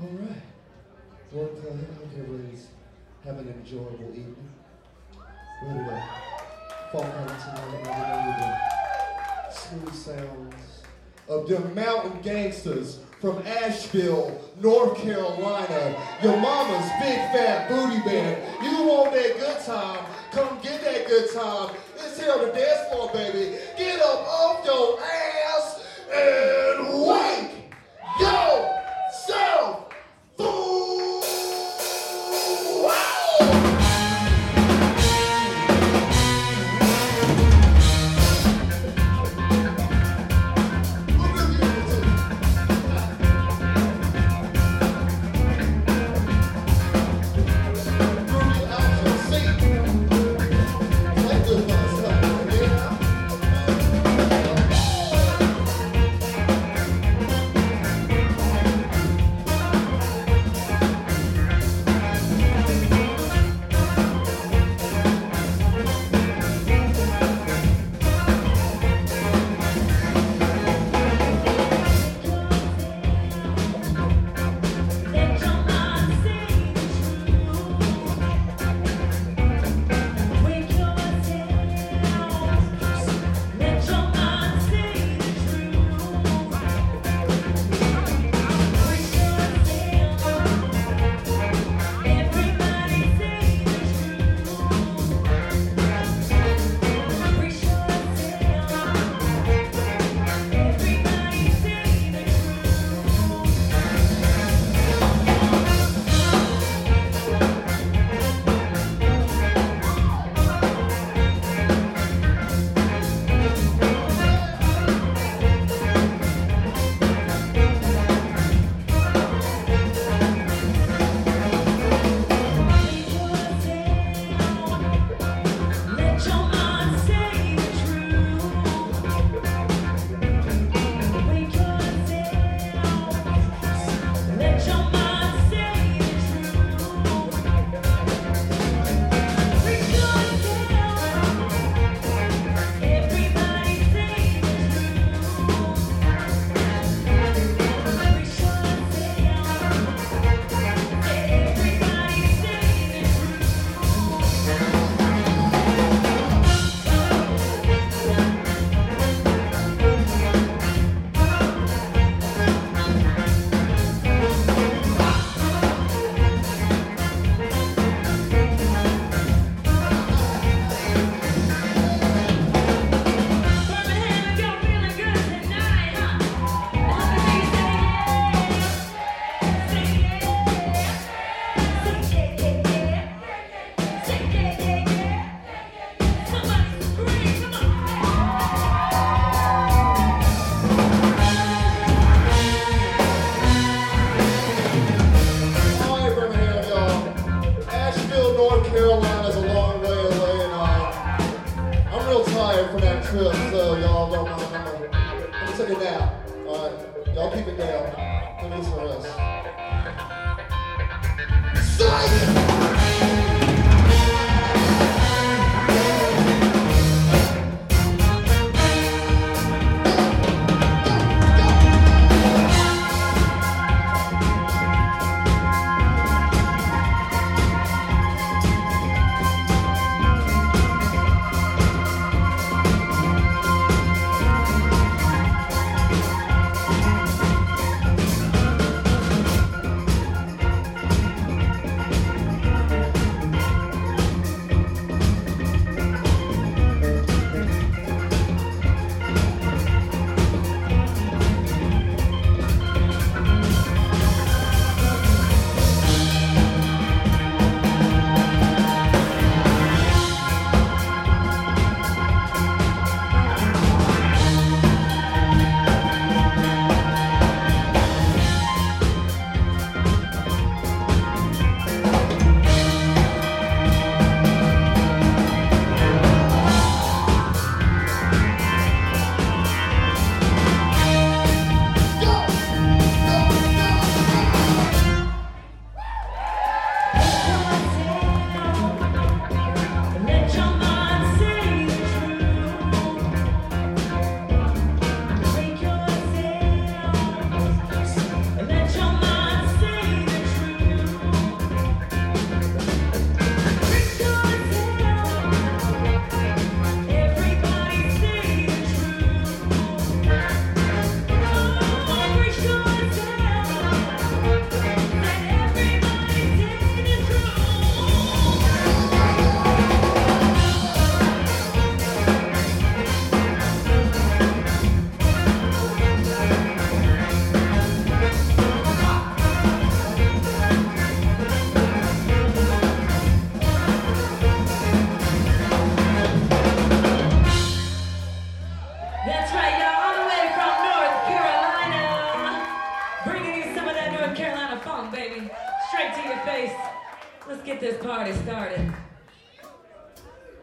All right. Well, Glenn, I hope everybody's having an enjoyable evening. Whether uh, they fall out tonight or the smooth sounds of the mountain gangsters from Asheville, North Carolina. Yo Mama's big fat booty band. You want that good time? Come get that good time. It's here on the dance floor, baby. Get up off your ass. And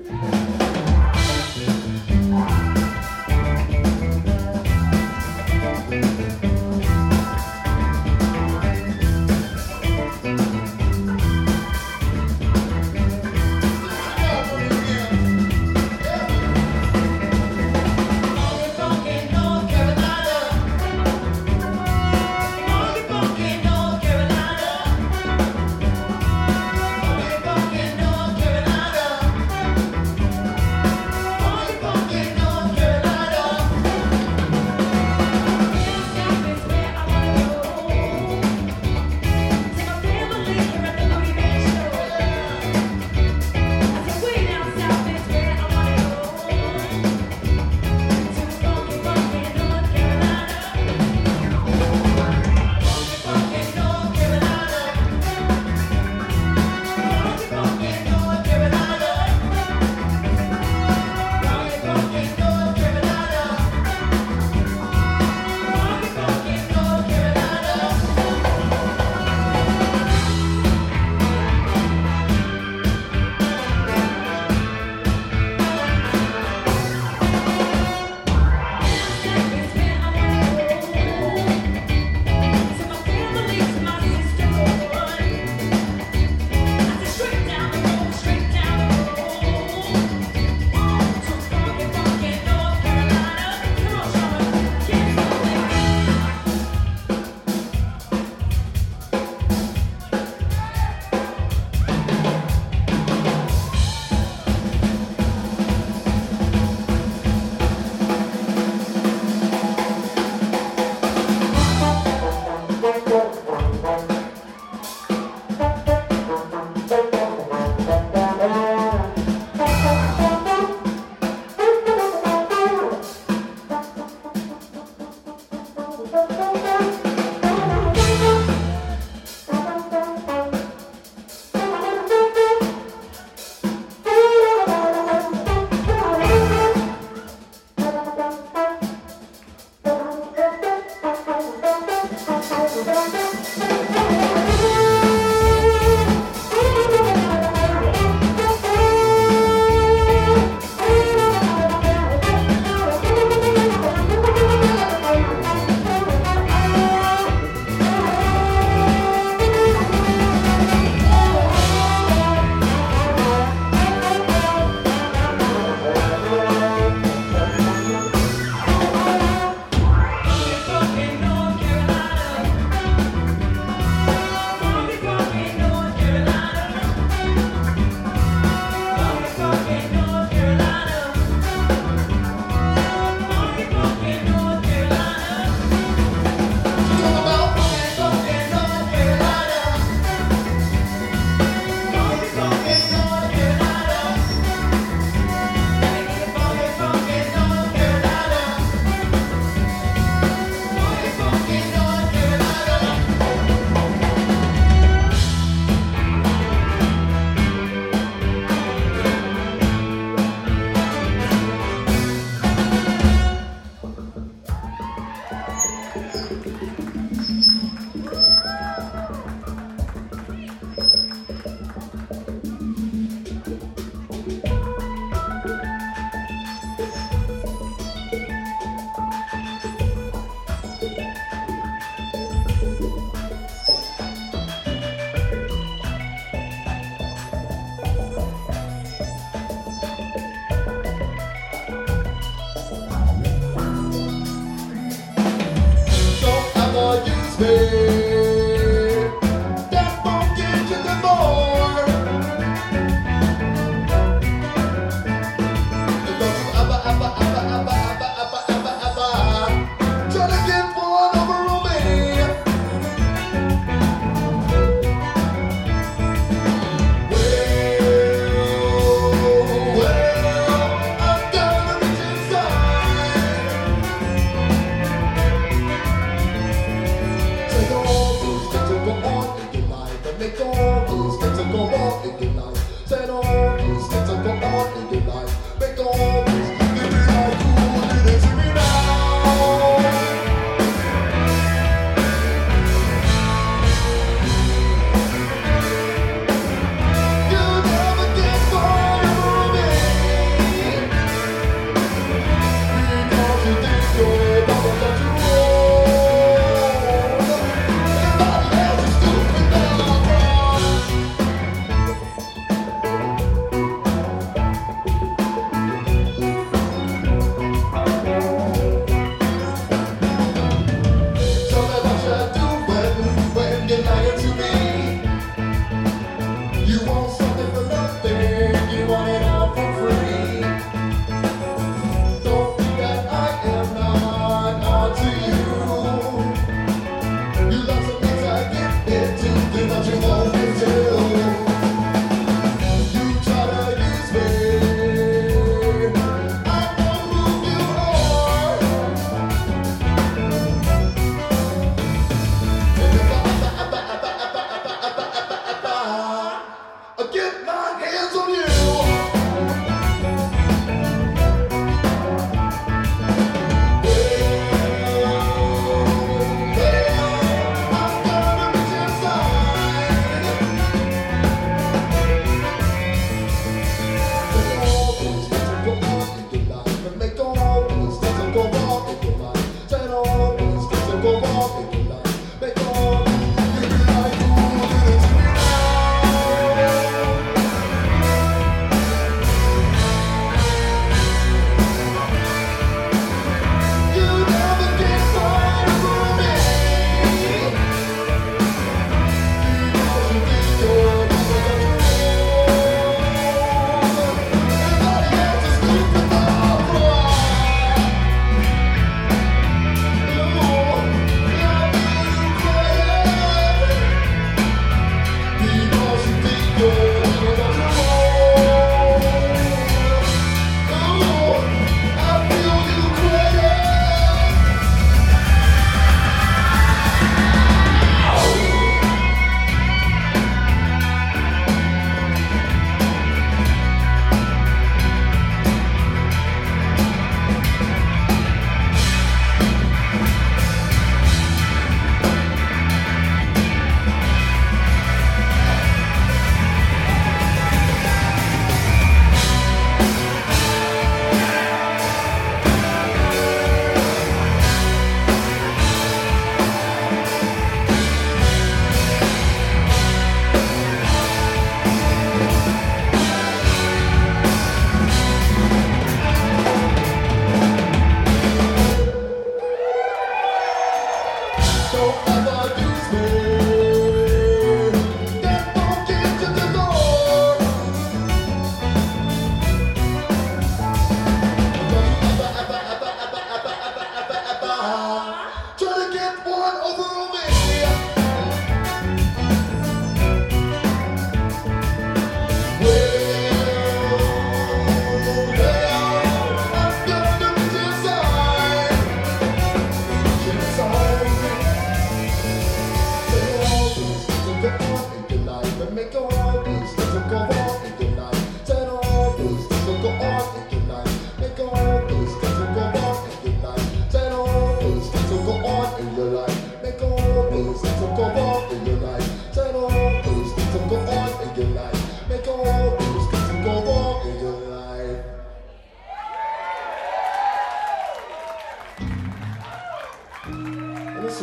Funky,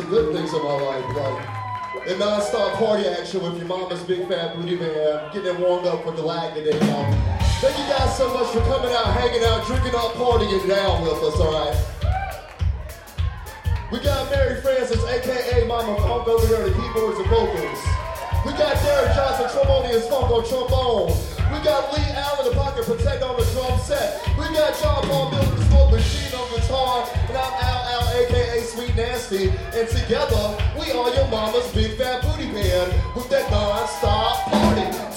good things in my life, like the non-stop party action with Yo Mama's big fat booty man, getting it warmed up for the lag today, y'all. Thank you guys so much for coming out, hanging out, drinking out, partying down with us, alright? We got Mary Frances, aka Mama Funk over here on the keyboards and vocals. We got Derek Johnson, trombonians, funk on trombone. We got Lee Allen, the pocket protect on the drum set. We got John Paul Bill, the smoke machine on guitar, and I'm sweet nasty, and together we are Yo Mama's big fat booty band with that non-stop party.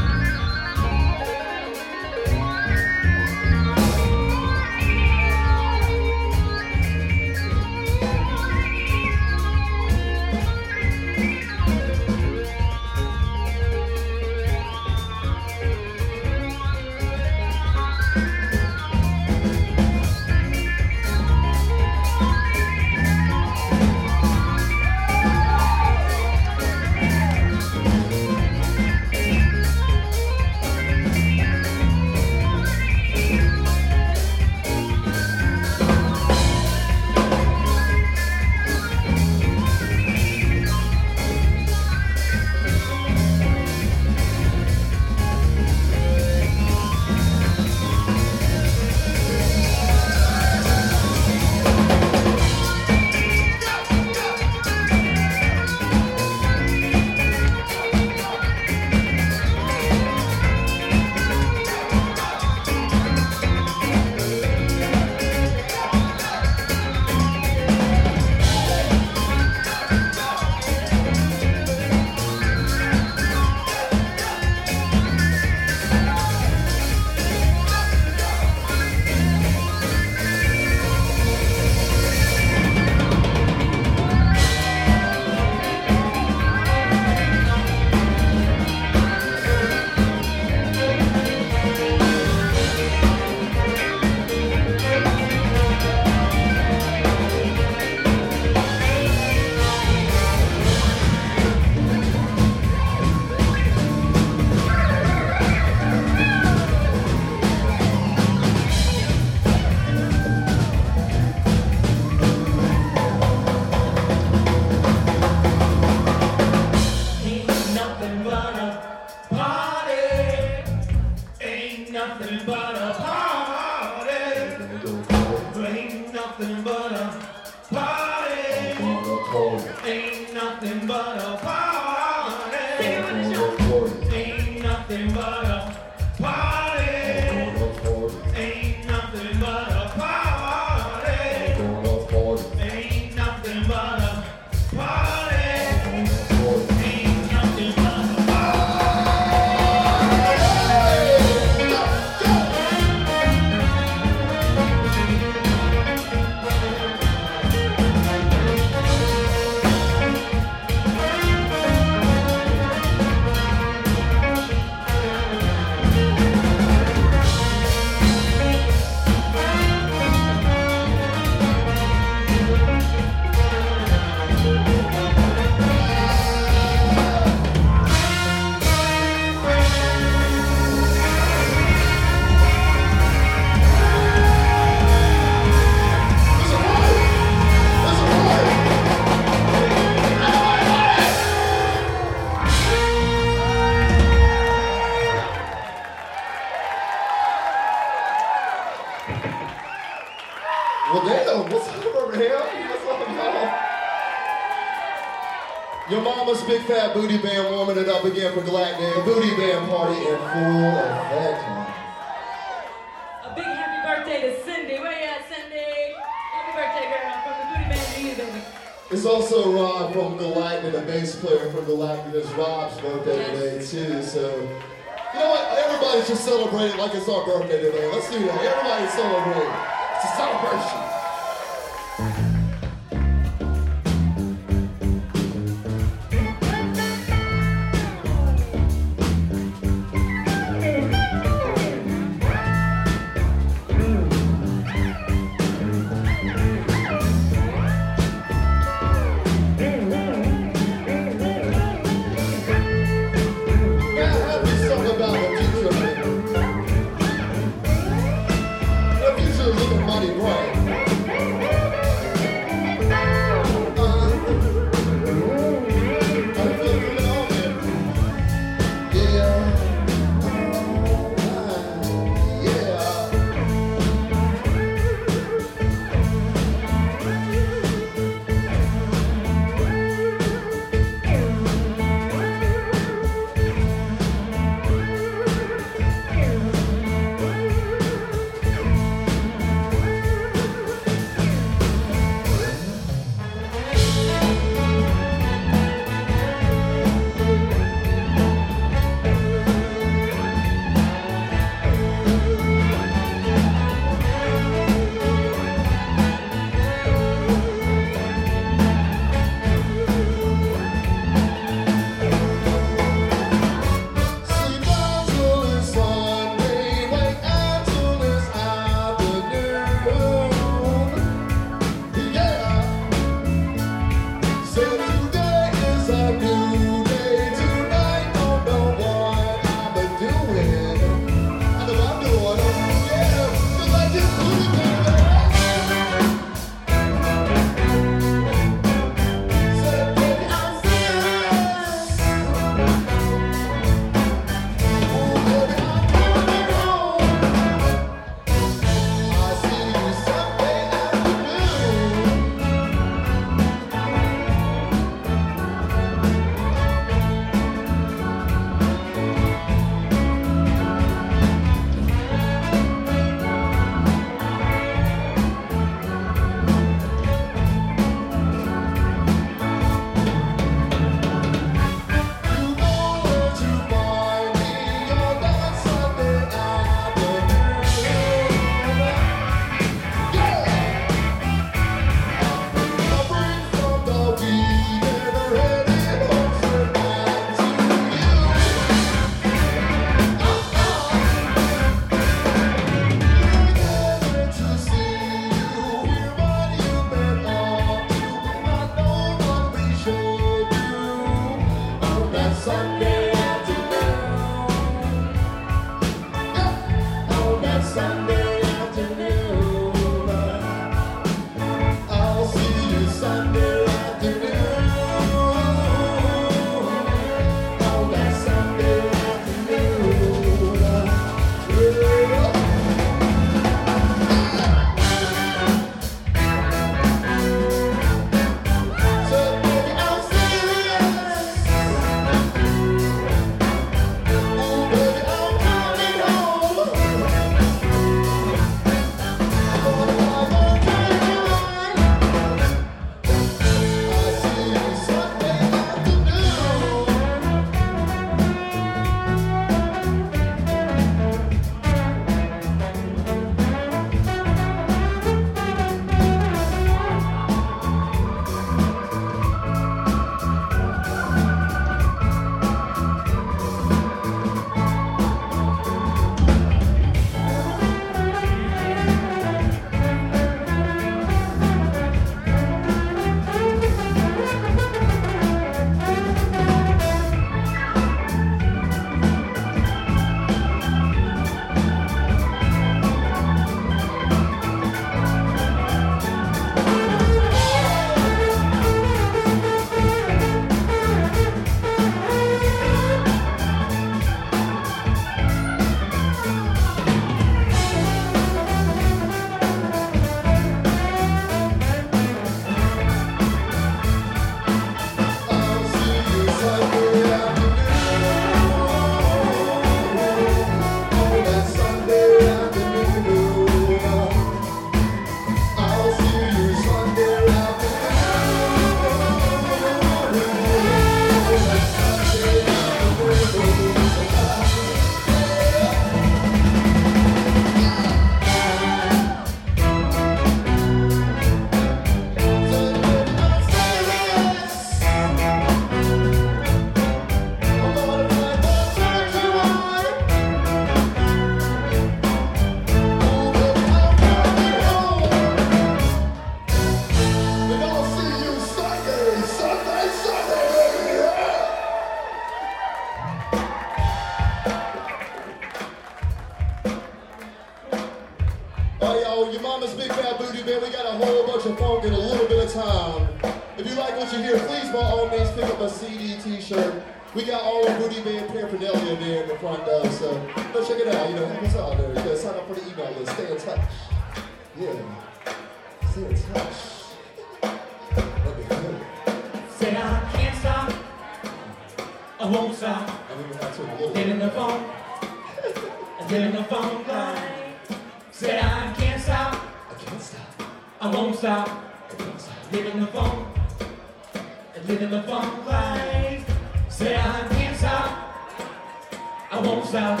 phone's out.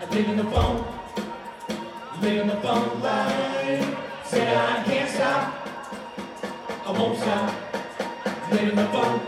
I'm living the phone. living the phone line. Say I can't stop. I won't stop. Live the phone.